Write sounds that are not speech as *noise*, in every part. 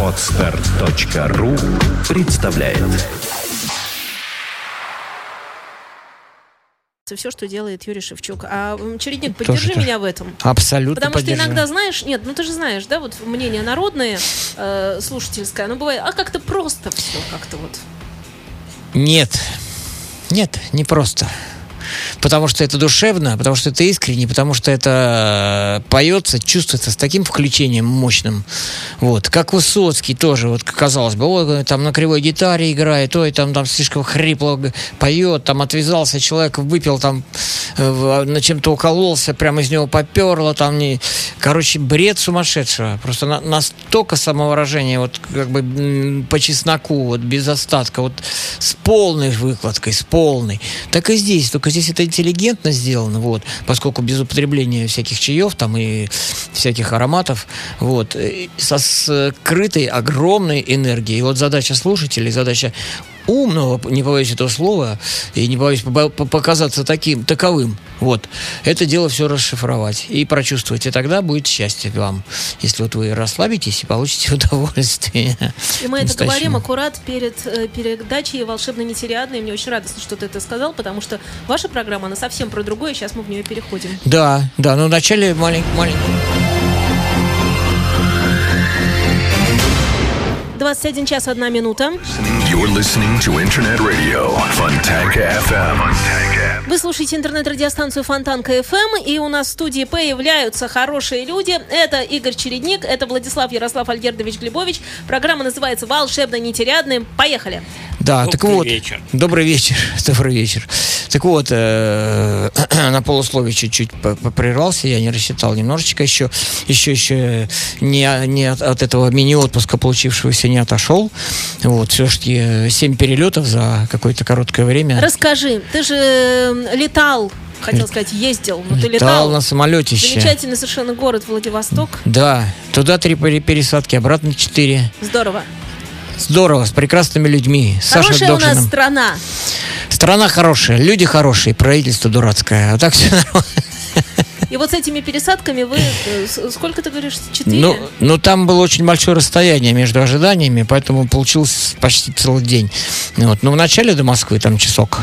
Отстар.ру представляет все, что делает Юрий Шевчук. А Чередник, поддержи Тоже меня в этом. Абсолютно Потому поддержу. что иногда, знаешь, нет, ну ты же знаешь, да, вот мнение народное, э, слушательское, оно бывает, а как-то просто все, как-то вот. Нет. Нет, не просто. Потому что это душевно, потому что это искренне, потому что это э, поется, чувствуется с таким включением мощным. Вот. Как Высоцкий тоже, вот казалось бы, ой, там на кривой гитаре играет, ой, там, там слишком хрипло поет, там отвязался человек, выпил там, э, на чем-то укололся, прямо из него поперло, там не... Короче, бред сумасшедшего. Просто на, настолько самовыражение, вот как бы по чесноку, вот без остатка, вот с полной выкладкой, с полной. Так и здесь, только здесь это интеллигентно сделано, вот, поскольку без употребления всяких чаев там и всяких ароматов, вот, э, со скрытой огромной энергией. И вот задача слушателей, задача умного, не побоюсь этого слова, и не боюсь показаться таким, таковым. Вот. Это дело все расшифровать и прочувствовать. И тогда будет счастье вам, если вот вы расслабитесь и получите *laughs* удовольствие. И мы это говорим аккурат перед э, передачей «Волшебно нетериадной». Мне очень радостно, что ты это сказал, потому что ваша программа, она совсем про другое, сейчас мы в нее переходим. Да, да, но вначале маленький... маленький 21 час 1 минута. You're listening to Internet Radio Fontanka FM. Вы слушаете интернет-радиостанцию Фонтанка FM, и у нас в студии появляются хорошие люди. Это Игорь Чередник, это Владислав Ярослав Альгердович Глебович. Программа называется «Волшебно нетерядным». Поехали! Да, Добрый так вот. вечер. Добрый вечер. *laughs* Добрый вечер. Так вот, э, *clears throat* на полусловие чуть-чуть прервался, я не рассчитал немножечко еще, еще, еще не, не от, от этого мини-отпуска получившегося не отошел. Вот, все-таки 7 перелетов за какое-то короткое время. Расскажи, ты же э, летал хотел сказать, ездил, но ты летал. летал. на самолете Замечательный совершенно город Владивосток. Да, туда три пересадки, обратно четыре. Здорово. Здорово, с прекрасными людьми. Хорошая Саша у нас страна. Страна хорошая, люди хорошие, правительство дурацкое. А так все нормально. И вот с этими пересадками вы, э, сколько ты говоришь, четыре? Ну, ну, там было очень большое расстояние между ожиданиями, поэтому получился почти целый день. Вот. Но вначале до Москвы там часок,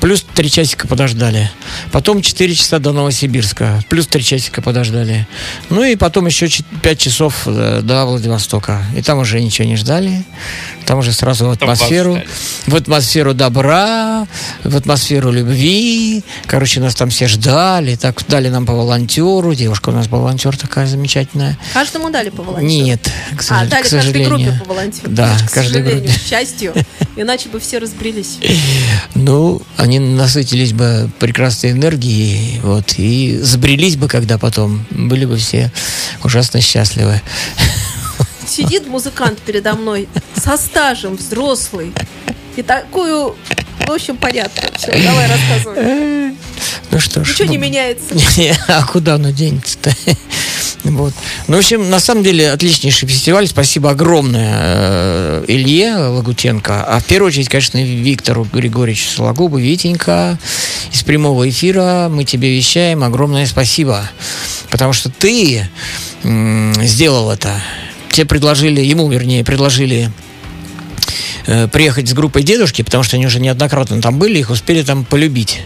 плюс три часика подождали. Потом четыре часа до Новосибирска, плюс три часика подождали. Ну и потом еще пять часов э, до Владивостока. И там уже ничего не ждали. Там уже сразу в атмосферу, в атмосферу добра, в атмосферу любви. Короче, нас там все ждали, так дали нам по волонтеру. Девушка у нас волонтер такая замечательная. Каждому дали по волонтеру? Нет, к, сожалению. А, дали к сожалению. каждой группе по волонтеру? Да, к каждой группе. К счастью. Иначе бы все разбрелись. Ну, они насытились бы прекрасной энергией, вот, и забрелись бы, когда потом были бы все ужасно счастливы. Сидит музыкант передо мной со стажем, взрослый. И такую в общем, понятно. Все, давай рассказывай. Ну что ж. Ничего ну, не меняется. *laughs* А куда оно денется-то? *laughs* Вот. Ну, в общем, на самом деле, отличнейший фестиваль. Спасибо огромное э, Илье Лагутенко. А в первую очередь, конечно, Виктору Григорьевичу Сологубу. Витенька, из прямого эфира мы тебе вещаем огромное спасибо. Потому что ты сделал это. Тебе предложили, ему, вернее, предложили э, приехать с группой дедушки, потому что они уже неоднократно там были, их успели там полюбить.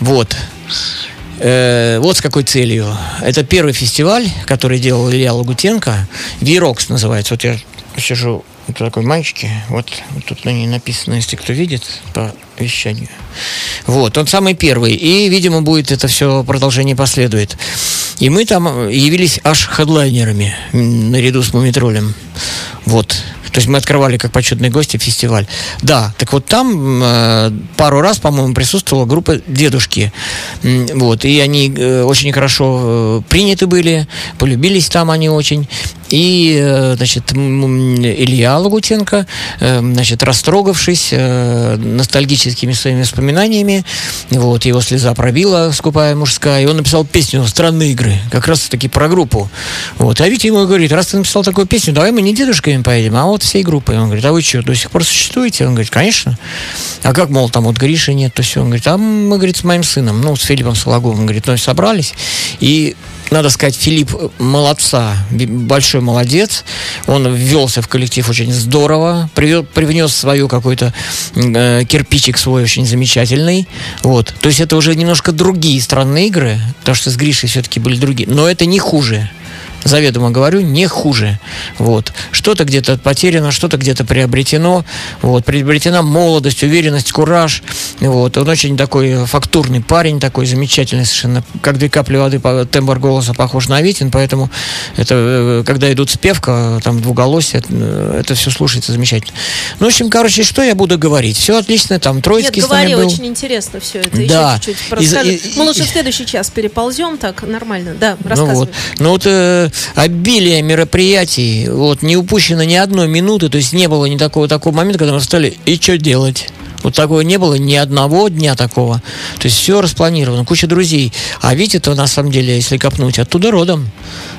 Вот. Э, вот с какой целью. Это первый фестиваль, который делал Илья Лагутенко. Вирокс называется. Вот я сижу вот такой мальчики. Вот, вот тут на ней написано, если кто видит, по вещанию. Вот, он самый первый. И, видимо, будет это все продолжение последует. И мы там явились аж хедлайнерами наряду с Мумитролем. Вот. То есть мы открывали как почетные гости фестиваль. Да, так вот там э, пару раз, по-моему, присутствовала группа дедушки. Вот, и они э, очень хорошо э, приняты были, полюбились там они очень. И, э, значит, Илья Лагутенко, э, значит, растрогавшись э, ностальгическими своими воспоминаниями, вот, его слеза пробила, скупая мужская, и он написал песню «Странные игры», как раз таки про группу. Вот, а Витя ему говорит, раз ты написал такую песню, давай мы не дедушками поедем, а вот всей группой. Он говорит, а вы что, до сих пор существуете? Он говорит, конечно. А как, мол, там вот Гриши нет, то все. Он говорит, а мы, говорит, с моим сыном, ну, с Филиппом Сологубом, говорит, ну, собрались. И надо сказать, Филипп молодца, большой молодец. Он ввелся в коллектив очень здорово, привез, привнес свою какой-то э, кирпичик свой очень замечательный. Вот. То есть это уже немножко другие странные игры, потому что с Гришей все-таки были другие. Но это не хуже заведомо говорю, не хуже. Вот. Что-то где-то потеряно, что-то где-то приобретено. Вот. Приобретена молодость, уверенность, кураж. Вот. Он очень такой фактурный парень, такой замечательный совершенно. Как две капли воды, тембр голоса похож на Витин, поэтому это, э, когда идут спевка, там двуголосие, это, э, это все слушается замечательно. Ну, в общем, короче, что я буду говорить? Все отлично, там Троицкий Нет, говори, был. очень интересно все это. Да. Еще чуть-чуть Мы лучше в следующий час переползем, так нормально. Да, Ну рассказывай. вот, ну вот э, обилие мероприятий, вот не упущено ни одной минуты, то есть не было ни такого такого момента, когда мы стали и что делать. Вот такого не было ни одного дня такого. То есть все распланировано, куча друзей. А Витя-то на самом деле, если копнуть, оттуда родом.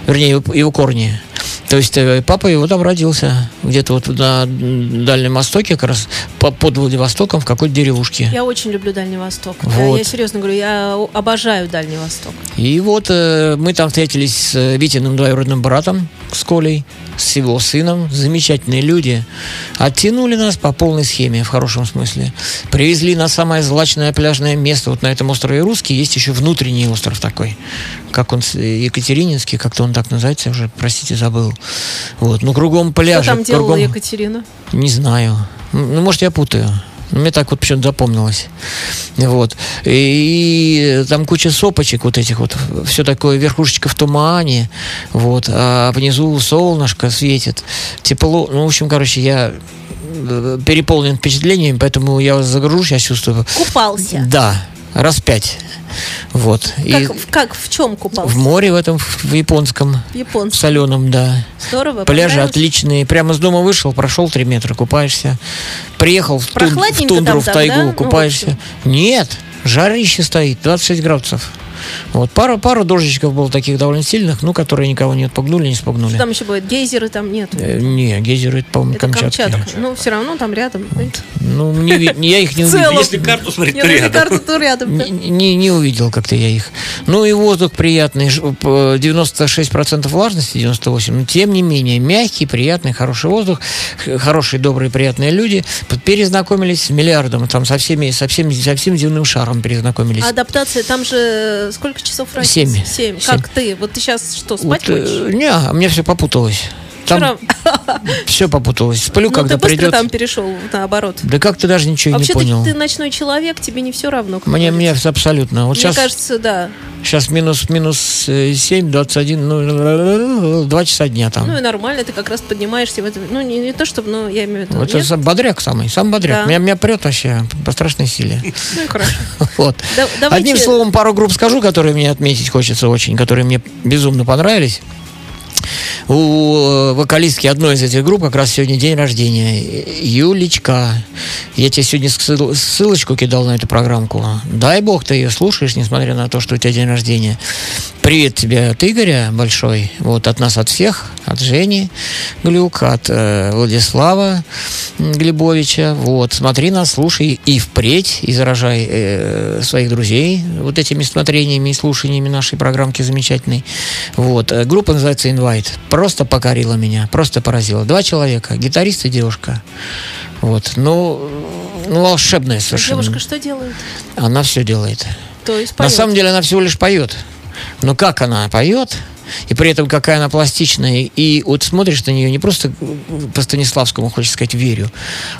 Вернее, его, его корни. То есть э, папа его там родился. Где-то вот на Дальнем Востоке, как раз по- под Владивостоком, в какой-то деревушке. Я очень люблю Дальний Восток. Да, Вот. я серьезно говорю, я обожаю Дальний Восток. И вот э, мы там встретились с э, Витиным двоюродным братом, с Колей, с его сыном. Замечательные люди. Оттянули нас по полной схеме, в хорошем смысле. Привезли на самое злачное пляжное место. Вот на этом острове Русский есть еще внутренний остров такой. Как он, Екатерининский, как-то он так называется, я уже, простите, забыл. Вот. Ну, кругом пляжи. Что там делала кругом... Екатерина? Не знаю. М, Ну, может, я путаю. Но Мне так вот почему-то запомнилось. Вот. И, там куча сопочек вот этих вот. Все такое, верхушечка в тумане. Вот. А внизу солнышко светит. Тепло. Ну, в общем, короче, я э, переполнен впечатлениями, поэтому я загружу, сейчас чувствую. Купался. Да, раз пять. Вот. И Как, в- как, в чем купался? в море в этом, в японском, В японском. соленом, да. Здорово. Пляжи отличные. Прямо с дома вышел, прошел 3 метра, купаешься. Приехал в, тун- в тундру, там в тайгу, да? Ну, купаешься. общем. Нет, жарище стоит, 26 градусов. Вот, пару, пару дождичков было таких довольно сильных, ну, которые никого не отпугнули, не спугнули. Что там еще будет? Гейзеры там нет. Э, не, гейзеры, это, по-моему, Это Камчатки. Камчатка. Ну, все равно там рядом. Ну, не я их не увидел. Если карту смотреть, Нет, то если рядом. карта, то рядом. Не, не- увидел как-то я их. Ну и воздух приятный, ж- п- 96% влажности, 98%, но тем не менее мягкий, приятный, хороший воздух, хорошие, добрые, приятные люди. Перезнакомились с миллиардом, там со всеми, со всем, со всем земным шаром перезнакомились. Адаптация, там же сколько часов разницы? Семь. Семь. Семь. Как ты? Вот ты сейчас что, спать Вот, э, хочешь? не, а мне все попуталось. Там Вчера- *laughs* все попуталось. Сплю, Ну, когда ты придет. там перешел наоборот. Да как ты даже ничего не Вообще понял. ты, ты ночной человек, тебе не все равно. Мне, мне абсолютно. Вот Мне сейчас, кажется, да. сейчас минус, минус э, 7, 21, ну, *laughs* 2 часа дня там. Ну и нормально, ты как раз поднимаешься в этом. Ну, не, не то чтобы, но я имею в виду. Вот нет? сам бодряк самый, сам бодряк. Да. Меня, меня прет вообще по страшной силе. Ну и хорошо. *laughs* Вот. Да- давайте- Одним словом, пару групп скажу, которые мне отметить хочется очень, которые мне безумно понравились. У э, вокалистки одной из этих групп как раз сегодня день рождения. Юлечка. Я тебе сегодня ссыл- ссылочку кидал на эту программку. Дай бог ты ее слушаешь, несмотря на то, что у тебя день рождения. Привет тебе от Игоря большой. Вот от нас, от всех. От Жени Глюк, от э, Владислава Глебовича. Вот. Смотри нас, слушай и впредь, и заражай э, своих друзей вот этими смотрениями и слушаниями нашей программки замечательной. Вот. Э, Группа называется Invite. Просто покорила меня, просто поразила. Два человека, гитарист и девушка. Вот. Ну, ну волшебная А совершенно. девушка что делает? Она все делает. То есть На поет. самом деле она всего лишь поет. Но как она поет, и при этом какая она пластичная, и вот смотришь на нее не просто по Станиславскому, хочешь сказать, верю,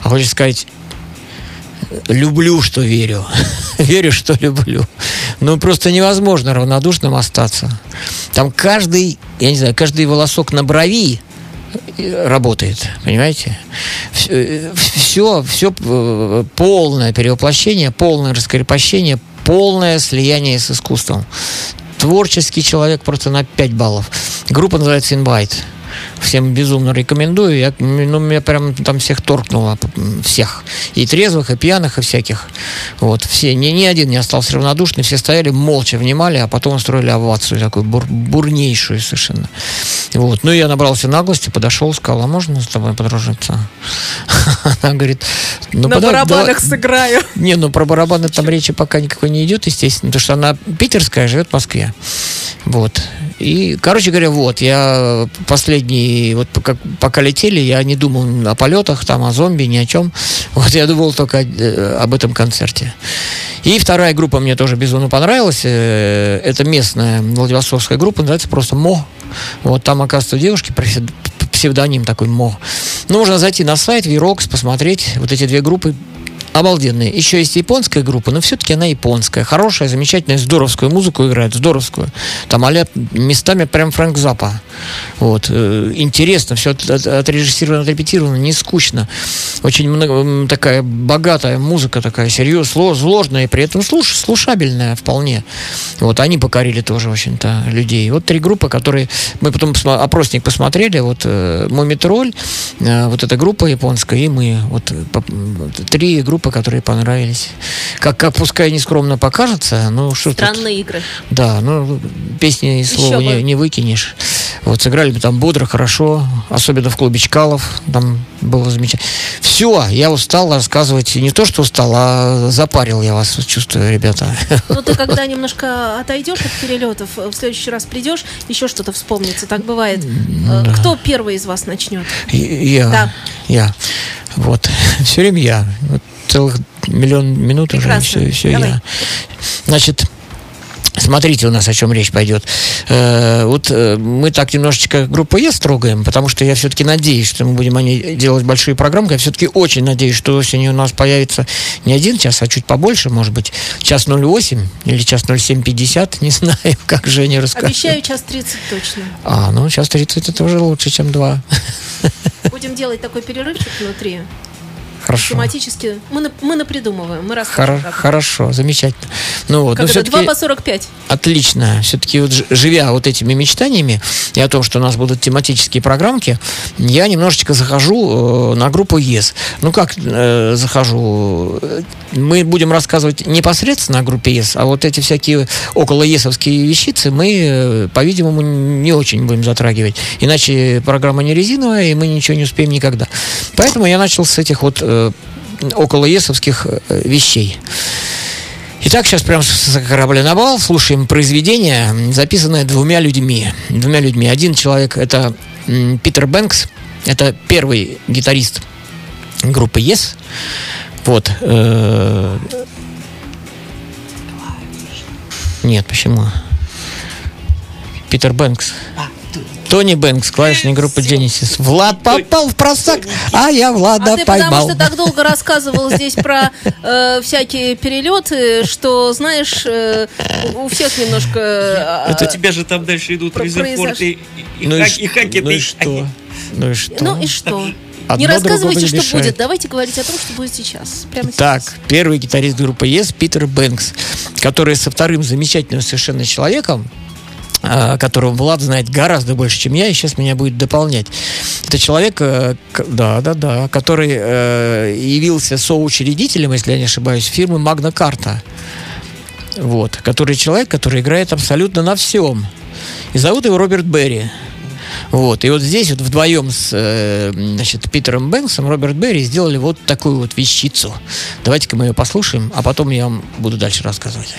а хочешь сказать, люблю, что верю. *laughs* верю, что люблю. Ну, просто невозможно равнодушным остаться. Там каждый, я не знаю, каждый волосок на брови э, работает, понимаете? Все, все э, полное перевоплощение, полное раскрепощение, полное слияние с искусством. Творческий человек просто на 5 баллов. Группа называется Invite. Всем безумно рекомендую. Я, ну, меня прям там всех торкнуло. Всех. И трезвых, и пьяных, и всяких. Вот. Все. Ни, ни один не остался равнодушный. Все стояли, молча внимали, а потом устроили овацию такую бур, бурнейшую совершенно. Вот. Ну, я набрался наглости, подошел, сказал, а можно с тобой подружиться? *laughs* Она говорит, ну, На барабанах сыграю. *laughs* Не, ну про барабаны там речи пока никакой не идет, естественно, потому что она питерская, живет в Москве. Вот. И, короче говоря, вот, я последний, вот пока, пока летели, я не думал о полетах, там, о зомби, ни о чем. Вот я думал только э, об этом концерте. И вторая группа мне тоже безумно понравилась. Э, это местная Владивостокская группа, называется просто МО. Вот там, оказывается, девушки, псевдоним такой МО. Ну, можно зайти на сайт Вирокс, посмотреть. Вот эти две группы обалденные. Еще есть японская группа, но все-таки она японская. Хорошая, замечательная, здоровскую музыку играет, здоровскую. Там а местами прям Фрэнк Запа. Вот. Э, интересно, все отрежиссировано, отрепетировано, не скучно. Очень много, такая богатая музыка, такая серьезная, сложная, и при этом слуш, слушабельная вполне. Вот. Они покорили тоже, в общем-то, людей. Вот три группы, которые... Мы потом опросник посмотрели, вот э, Мумитроль, э, вот эта группа японская, и мы. Вот три группы, которые понравились. Как, как пускай не скромно покажется, но что Странные тут... игры. Да, ну, песни и слова не, не выкинешь. Вот сыграли бы там бодро, хорошо, особенно в клубе Чкалов, там было замечательно. Все, я устал рассказывать, не то, что устал, а запарил я вас, чувствую, ребята. Ну, ты когда немножко отойдешь от перелетов, в следующий раз придешь, еще что-то вспомнится, так бывает. Э, да. Кто первый из вас начнет? Я. Да. Я. Вот. Все время я. Вот целых миллион минут Прекрасно. уже. Все, все я. Значит, Смотрите у нас, о чем речь пойдет. Э, вот э, мы так немножечко группу Е трогаем, потому что я все-таки надеюсь, что мы будем они делать большие программы. Я все-таки очень надеюсь, что осенью у нас появится не один час, а чуть побольше, может быть, час 08 или час 07.50, не знаю, как Женя расскажет. Обещаю час 30 точно. А, ну час 30 это уже лучше, чем два. Будем делать такой перерывчик внутри. Хорошо. Тематически мы, на, мы напридумываем, мы расскажем. Хор- хорошо, замечательно. Ну вот, как это, 2 по 45? Отлично. Все-таки вот живя вот этими мечтаниями и о том, что у нас будут тематические программки, я немножечко захожу э, на группу ЕС. Ну как э, захожу? Мы будем рассказывать непосредственно о группе ЕС, а вот эти всякие около ЕСовские вещицы мы, э, по-видимому, не очень будем затрагивать. Иначе программа не резиновая, и мы ничего не успеем никогда. Поэтому я начал с этих вот э, около есовских э, вещей. Итак, сейчас прям с корабля на бал слушаем произведение, записанное двумя людьми. Двумя людьми. Один человек это Питер Бэнкс, это первый гитарист группы Yes. Вот. Э, нет, почему? Питер Бэнкс. А, Тони Бэнкс, клавишник группы Genesis. Влад попал в просак, а я Влада а ты поймал. потому что так долго рассказывал здесь про э, всякие перелеты, что, знаешь, э, у всех немножко... Э, Это у тебя же там дальше идут резерфорты и, ну и, хакеты. Ну и что? Ну и что? Ну и что? Одно не рассказывайте, что будет. Давайте говорить о том, что будет сейчас. Прямо сейчас. Так, первый гитарист группы Yes, Питер Бэнкс, который со вторым замечательным совершенно человеком, которого Влад знает гораздо больше, чем я, и сейчас меня будет дополнять. Это человек, э, да, да, да, который э, явился соучредителем, если я не ошибаюсь, фирмы Magna Carta. Вот, который человек, который играет абсолютно на всем. И зовут его Роберт Берри. Вот. И вот здесь вот вдвоем с э, значит, Питером Бэнксом Роберт Берри сделали вот такую вот вещицу. Давайте-ка мы ее послушаем, а потом я вам буду дальше рассказывать.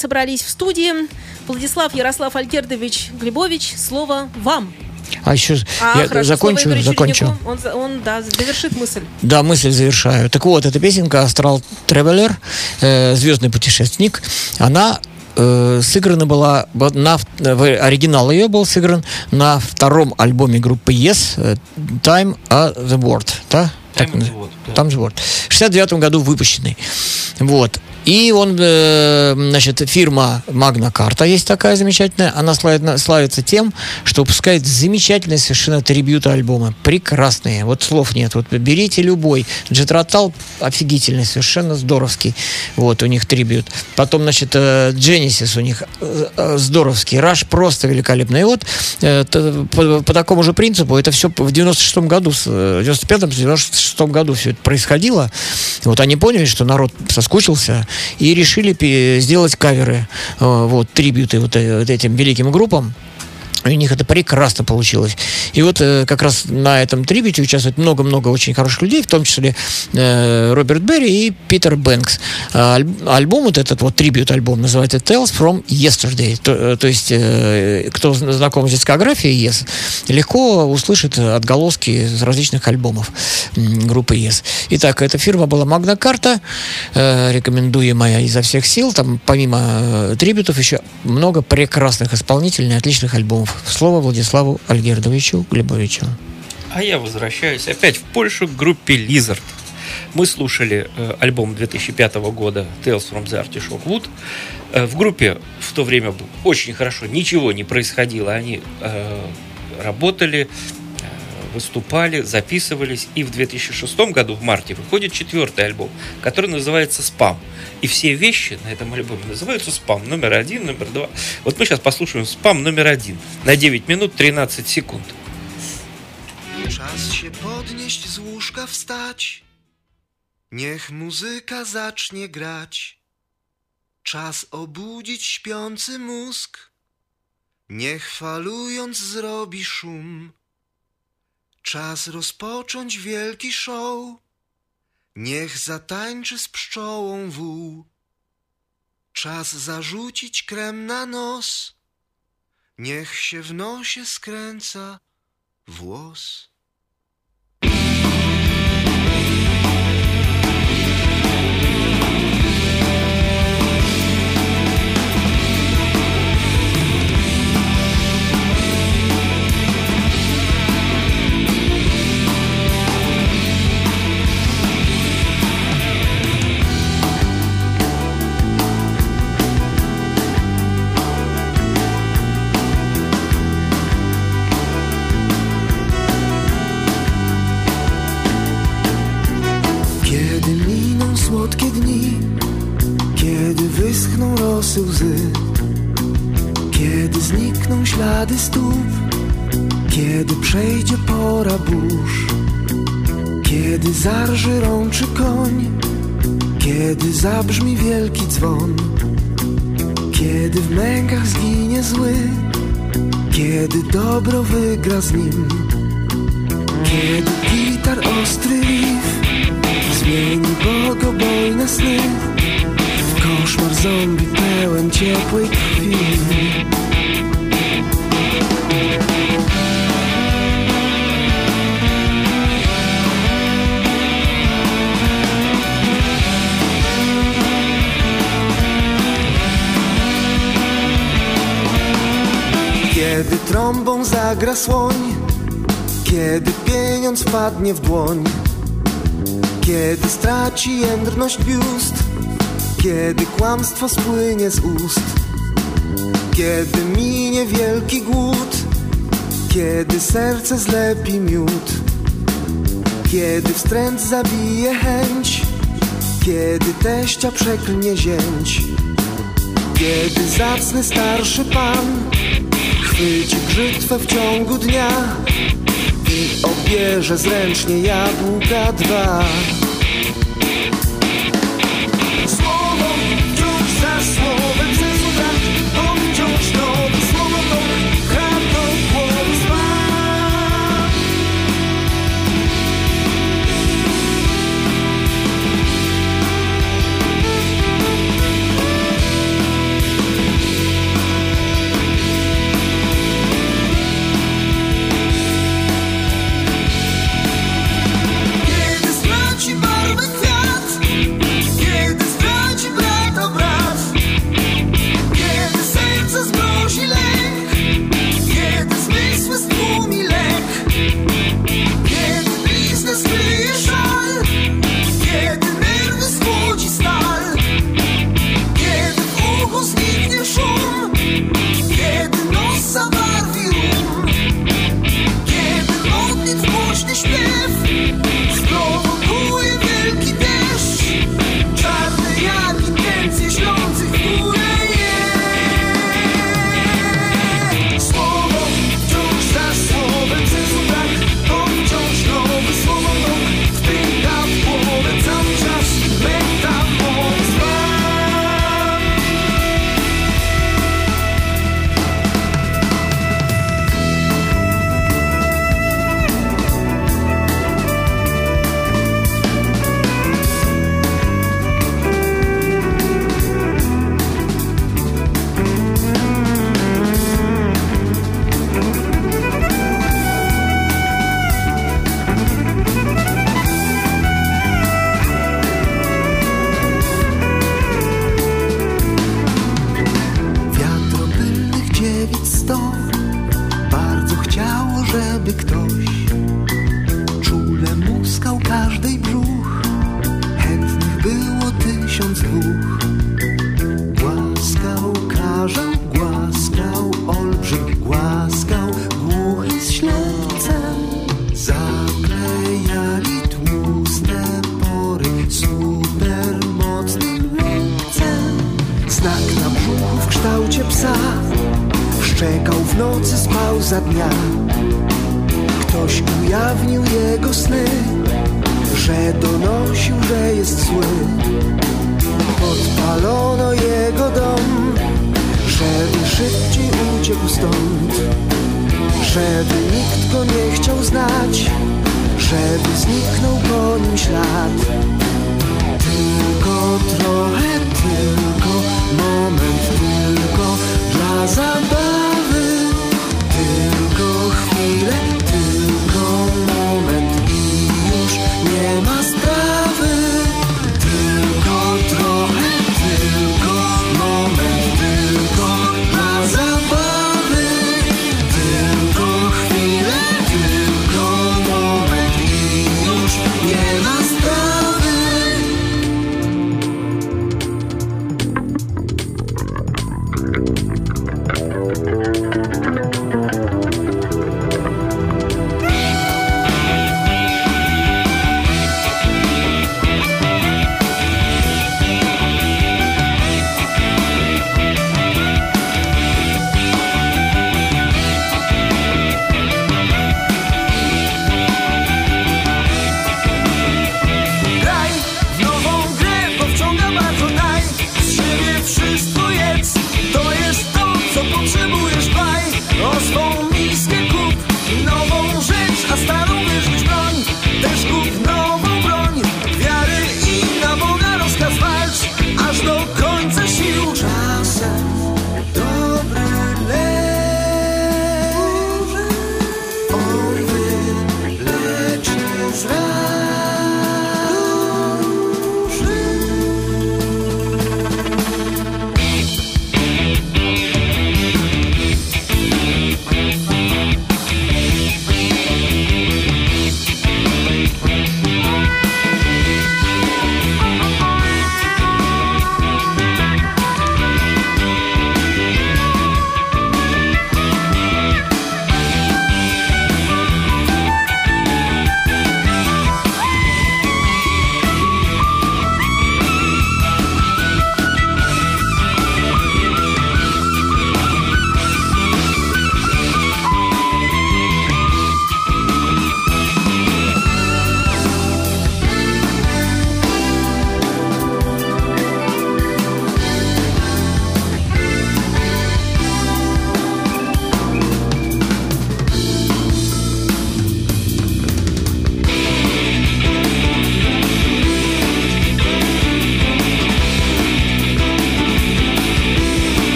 Собрались в студии. Владислав Ярослав Альгердович Глебович, слово вам. А еще а, я хорошо, закончу, закончу. Он, он, да, завершит мысль. Да, мысль завершаю. Так вот, эта песенка «Астрал Тревелер», э, «Звездный путешественник», она э, сыграна была на оригинал ее был сыгран на втором альбоме группы Yes э, Time of the World, да? Time of the World. Там же вот. В 69 году выпущенный. Вот. И он, э, значит, фирма Magna Carta есть такая замечательная. Она славится тем, что выпускает замечательные совершенно трибьюты альбомы. Прекрасные. Вот слов нет. Вот берите любой. Джетротал офигительный, совершенно здоровский. Вот, у них трибют. Потом, значит, э, Genesis у них э, здоровский. Раш просто великолепный. И вот по, по такому же принципу это все в 96-м году, в 95-м, 96 году все это происходило. Вот они поняли, что народ соскучился, и решили сделать каверы, э, вот, трибюты э, вот этим великим группам. У них это прекрасно получилось. И вот э, как раз на этом трибюте участвует много-много очень хороших людей, в том числе э, Роберт Берри и Питер Бэнкс. А, альбом вот этот вот трибют-альбом называется Tales from Yesterday. То, э, то есть, э, кто знаком с дискографией Yes, легко услышит отголоски из различных альбомов группы Yes. Итак, эта фирма была Magna Carta, э, рекомендуемая изо всех сил. Там помимо э, трибютов еще много прекрасных исполнителей, отличных альбомов. Слово Владиславу Альгердовичу Глебовичу. А я возвращаюсь опять в Польшу к группе Lizard. Мы слушали э, альбом 2005 года Tales from the Artichoke Wood. Э, в группе в то время было очень хорошо, ничего не происходило. Они э, работали, выступали, записывались. И в 2006 году, в марте, выходит четвертый альбом, который называется «Спам». И все вещи на этом альбоме называются «Спам» номер один, номер два. Вот мы сейчас послушаем «Спам» номер один на 9 минут 13 секунд. Czas się podnieść z łóżka, wstać. Niech muzyka zacznie grać. Czas obudzić śpiący mózg. Niech falując zrobi szum. Czas rozpocząć wielki show. Niech zatańczy z pszczołą wół. Czas zarzucić krem na nos. Niech się w nosie skręca włos. Rosy łzy Kiedy znikną ślady stóp Kiedy przejdzie pora burz Kiedy zarży rączy koń Kiedy zabrzmi wielki dzwon Kiedy w mękach zginie zły Kiedy dobro wygra z nim Kiedy gitar ostry riff Zmieni bogobojne sny. Koszmar zombie pełen ciepłej krwi. Kiedy trąbą zagra słoń Kiedy pieniądz padnie w dłoń Kiedy straci jędrność biust kiedy kłamstwo spłynie z ust Kiedy minie wielki głód Kiedy serce zlepi miód Kiedy wstręt zabije chęć Kiedy teścia przeklnie zięć Kiedy zacny starszy pan Chwyci brzytwę w ciągu dnia I obierze zręcznie jabłka dwa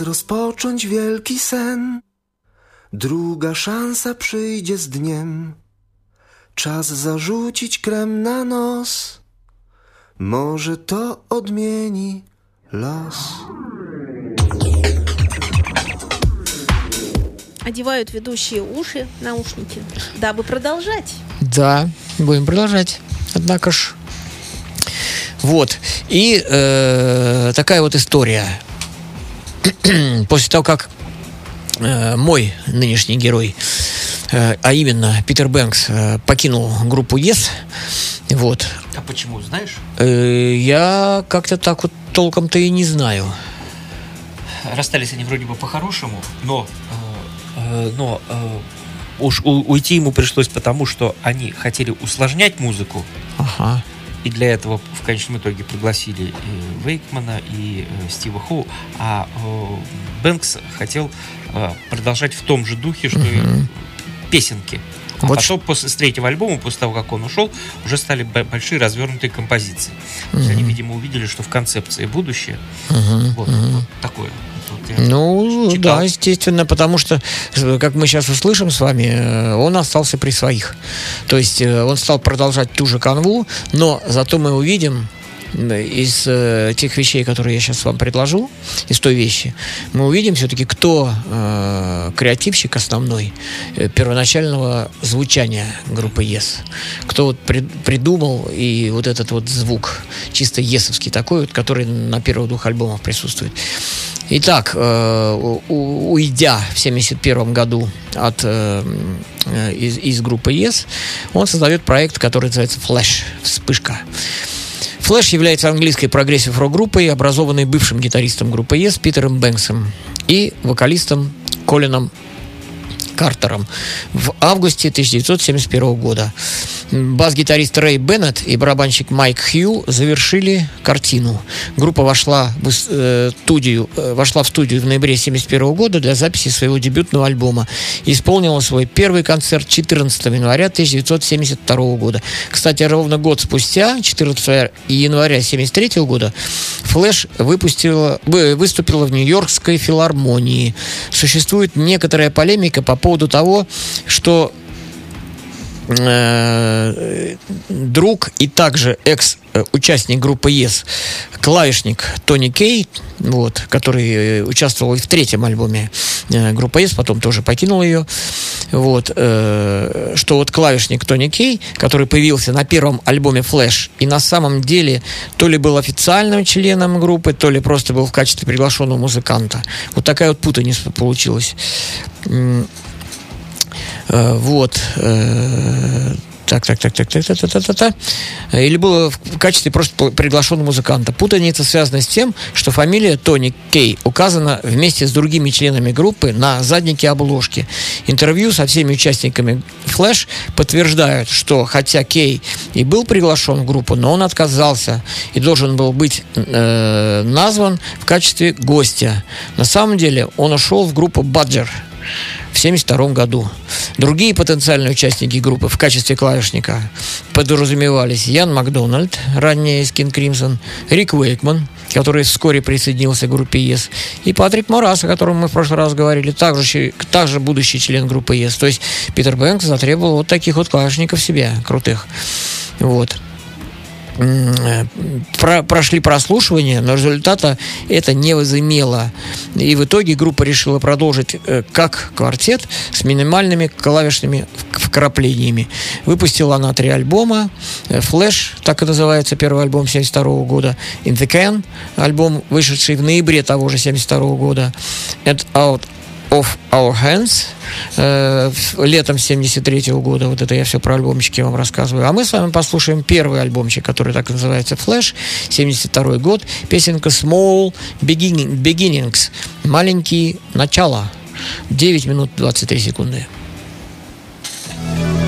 rozpocząć wielki sen. Druga szansa przyjdzie z dniem. Czas zarzucić krem na nos. Może to odmieni los. Одевают ведущие уши, наушники, дабы продолжать. Да, будем продолжать. Однако ж. Вот. И э, такая вот история. *clears throat* после того, как э, мой нынешний герой, э, а именно Питер Бэнкс, э, покинул группу Yes, вот, А почему, знаешь? я как-то так вот толком-то и не знаю. Расстались они вроде бы по-хорошему, но, но уж уйти ему пришлось потому, что они хотели усложнять музыку, Ага. И для этого в конечном итоге пригласили и Вейкмана, и э, Стива Хоу, а э, Бэнкс хотел э, продолжать в том же духе, что и песенки. А Вот потом, после, с третьего альбома, после того, как он ушел, уже стали большие развернутые композиции. То есть они, видимо, увидели, что в концепции будущее. Вот, вот такое. Вот я Ну, читал. да, естественно, потому что, как мы сейчас услышим с вами, э, он остался при своих. То есть э, он стал продолжать ту же канву, но зато мы увидим из э, тех вещей, которые я сейчас вам предложу, из той вещи, мы увидим все-таки, кто э, креативщик основной э, первоначального звучания группы Yes. Кто вот прид- придумал и вот этот вот звук чисто есовский такой, вот, который на первых двух альбомах присутствует. Итак, э, у- уйдя в 1971 году от, э, э, из, из группы Yes, он создает проект, который называется Flash, вспышка. Flash является английской прогрессив рок-группой, образованной бывшим гитаристом группы Yes Питером Бэнксом и вокалистом Колином Картером в августе 1971 года. Бас-гитарист Рэй Беннет и барабанщик Майк Хью завершили картину. Группа вошла в, э, студию, э, вошла в студию в ноябре 1971 года для записи своего дебютного альбома. Исполнила свой первый концерт 14 января 1972 года. Кстати, ровно год спустя, 14 января 1973 года, Флэш выпустила, вы- выступила в Нью-Йоркской филармонии. Существует некоторая полемика по поводу того, что э, друг и также экс-участник группы Yes, клавишник Тони Кей, вот, который э, участвовал и в третьем альбоме э, группы Yes, потом тоже покинул ее, вот, э, что вот клавишник Тони Кей, который появился на первом альбоме Flash, и на самом деле то ли был официальным членом группы, то ли просто был в качестве приглашенного музыканта. Вот такая вот путаница получилась. Э, Вот. э, Так, так, так, так, так, так, так, так, так, так. Или было в качестве просто приглашенного музыканта. Путаница связана с тем, что фамилия Тони Кей указана вместе с другими членами группы на заднике обложки. Интервью со всеми участниками Флэш подтверждают, что хотя Кей и был приглашен в группу, но он отказался и должен был быть э, назван в качестве гостя. На самом деле он ушел в группу Баджер в 1972 году. Другие потенциальные участники группы в качестве клавишника подразумевались Ян Макдональд, ранее из King Crimson, Рик Уэйкман, который вскоре присоединился к группе Yes, и Патрик Морас, о котором мы в прошлый раз говорили, также, также будущий член группы Yes. То есть Питер Бэнкс затребовал вот таких вот клавишников себе, крутых. Вот. Э, про- прошли прослушивания, но результата это не возымело. И в итоге группа решила продолжить э, как квартет с минимальными клавишными вк- вкраплениями. Выпустила она три альбома. Э, Flash, так и называется первый альбом 72 года. In the Can, альбом, вышедший в ноябре того же 72 года. And Out of Our Hands э, летом 73 года. Вот это я все про альбомчики вам рассказываю. А мы с вами послушаем первый альбомчик, который так называется Flash, 72 год. Песенка Small Beginning- Beginnings. Маленькие начала. 9 минут 23 секунды. Small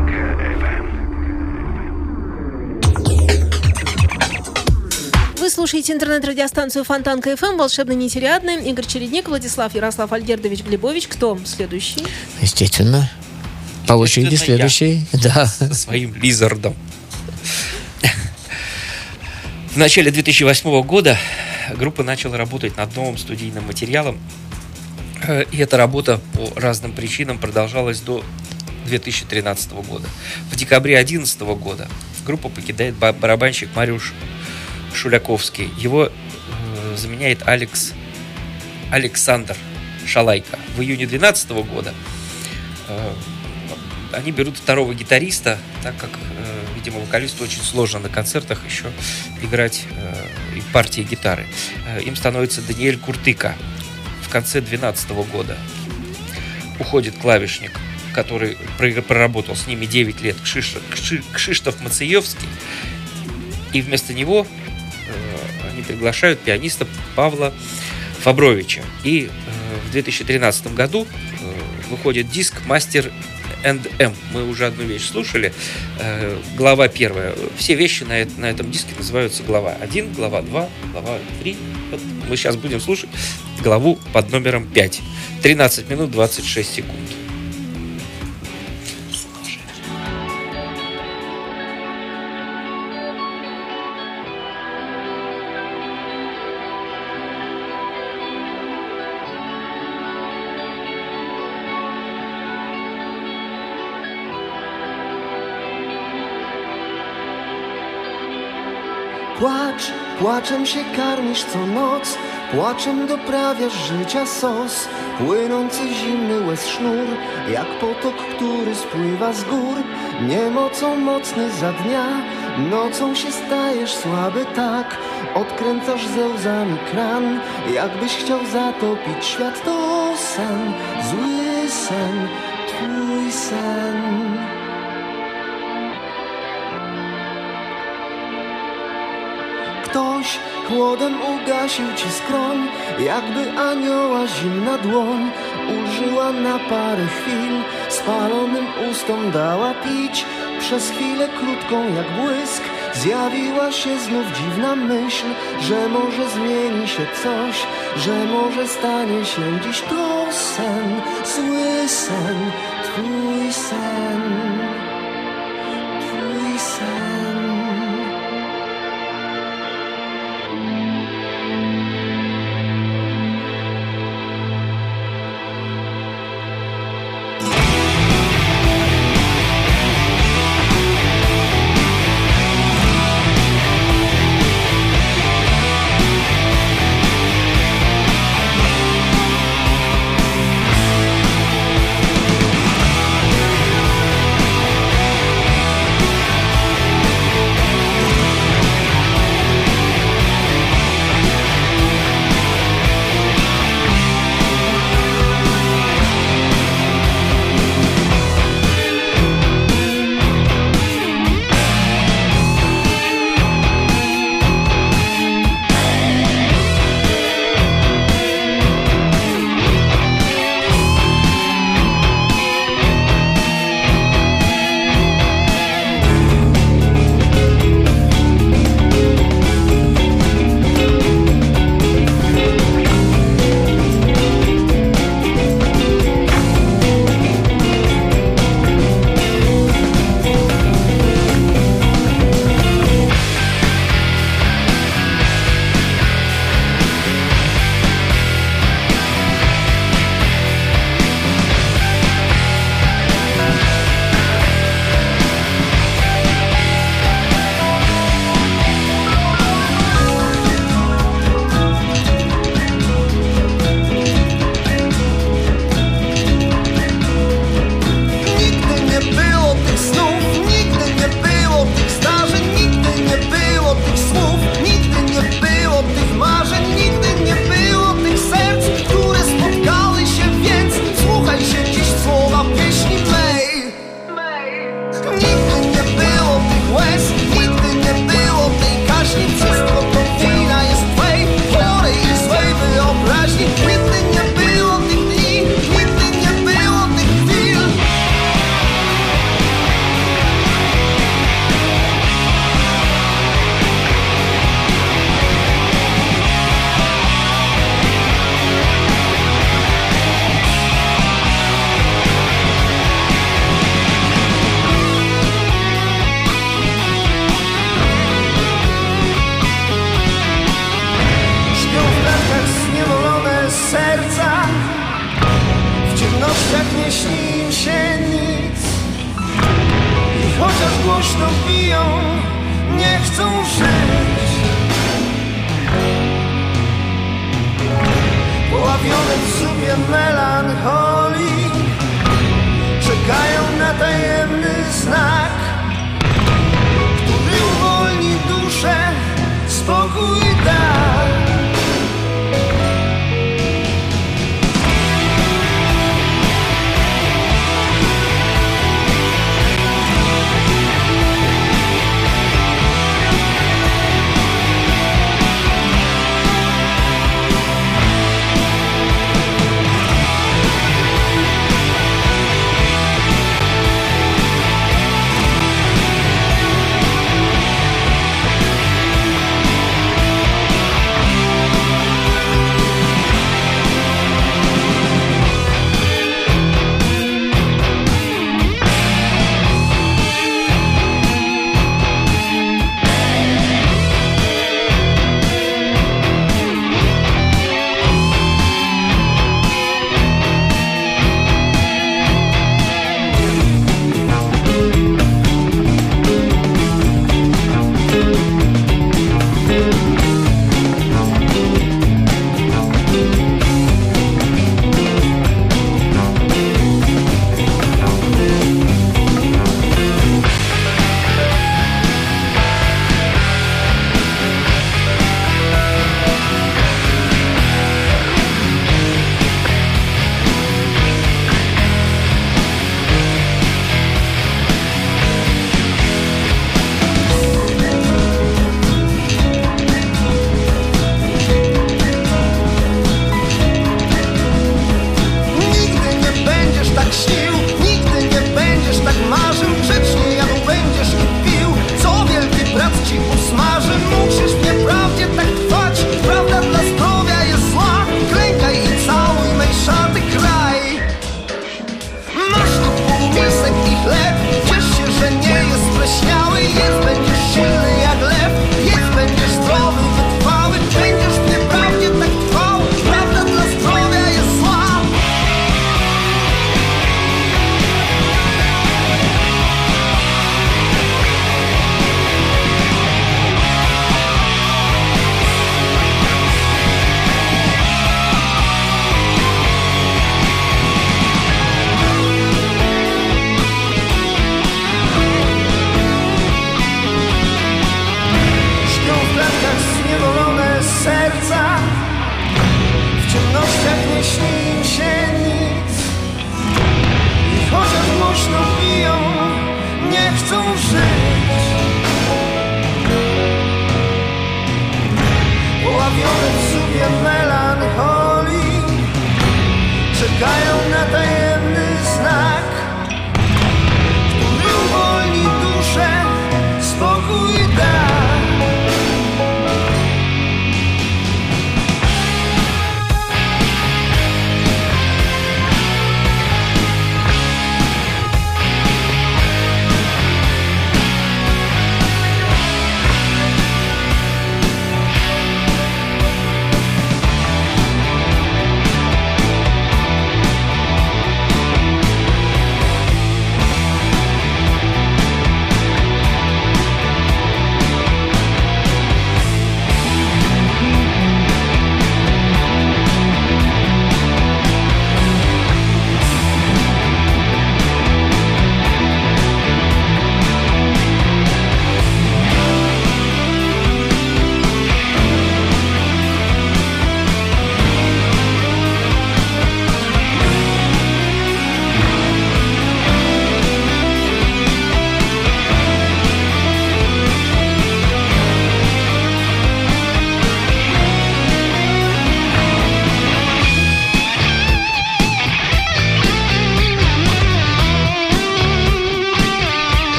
слушаете интернет-радиостанцию Фонтанка ФМ, волшебно нетериадный Игорь Чередник, Владислав Ярослав Альгердович Глебович. Кто следующий? Естественно. По очереди следующий. Да. со своим лизардом. В начале 2008 года группа начала работать над новым студийным материалом. Э, И эта работа по разным причинам продолжалась до 2013 года. В декабре 2011 года группу покидает ба- барабанщик Мариуш Шуляковский. Его э, заменяет Алекс Александр Шалайка. В июне 2012 года э, они берут второго гитариста, так как, э, видимо, вокалисту очень сложно на концертах еще играть э, партии гитары. Э, им становится Даниэль Куртыка. В конце 2012 года уходит клавишник, который про- проработал с ними 9 лет, Кшиш- Кши- Кшиштоф Мациевский. И вместо него они приглашают пианиста Павла Фабровича. И э, в 2013 году э, выходит диск «Мастер M». Мы уже одну вещь слушали. Э, глава первая. Все вещи на, на этом диске называются глава 1, глава 2, глава 3. Вот мы сейчас будем слушать главу под номером 5. 13 минут 26 секунд. Płaczem się karmisz co noc Płaczem doprawiasz życia sos. Płynący zimny łez sznur Jak potok, który spływa z gór. Niemocą mocny za dnia Nocą się stajesz słaby tak. Odkręcasz ze łzami kran Jakbyś chciał zatopić świat. To sen, zły sen Twój sen Ktoś chłodem ugasił ci skroń, jakby anioła zimna dłoń użyła na parę chwil, spalonym ustom dała pić. Przez chwilę krótką jak błysk zjawiła się znów dziwna myśl, że może zmieni się coś, że może stanie się dziś to sen, zły sen, twój sen,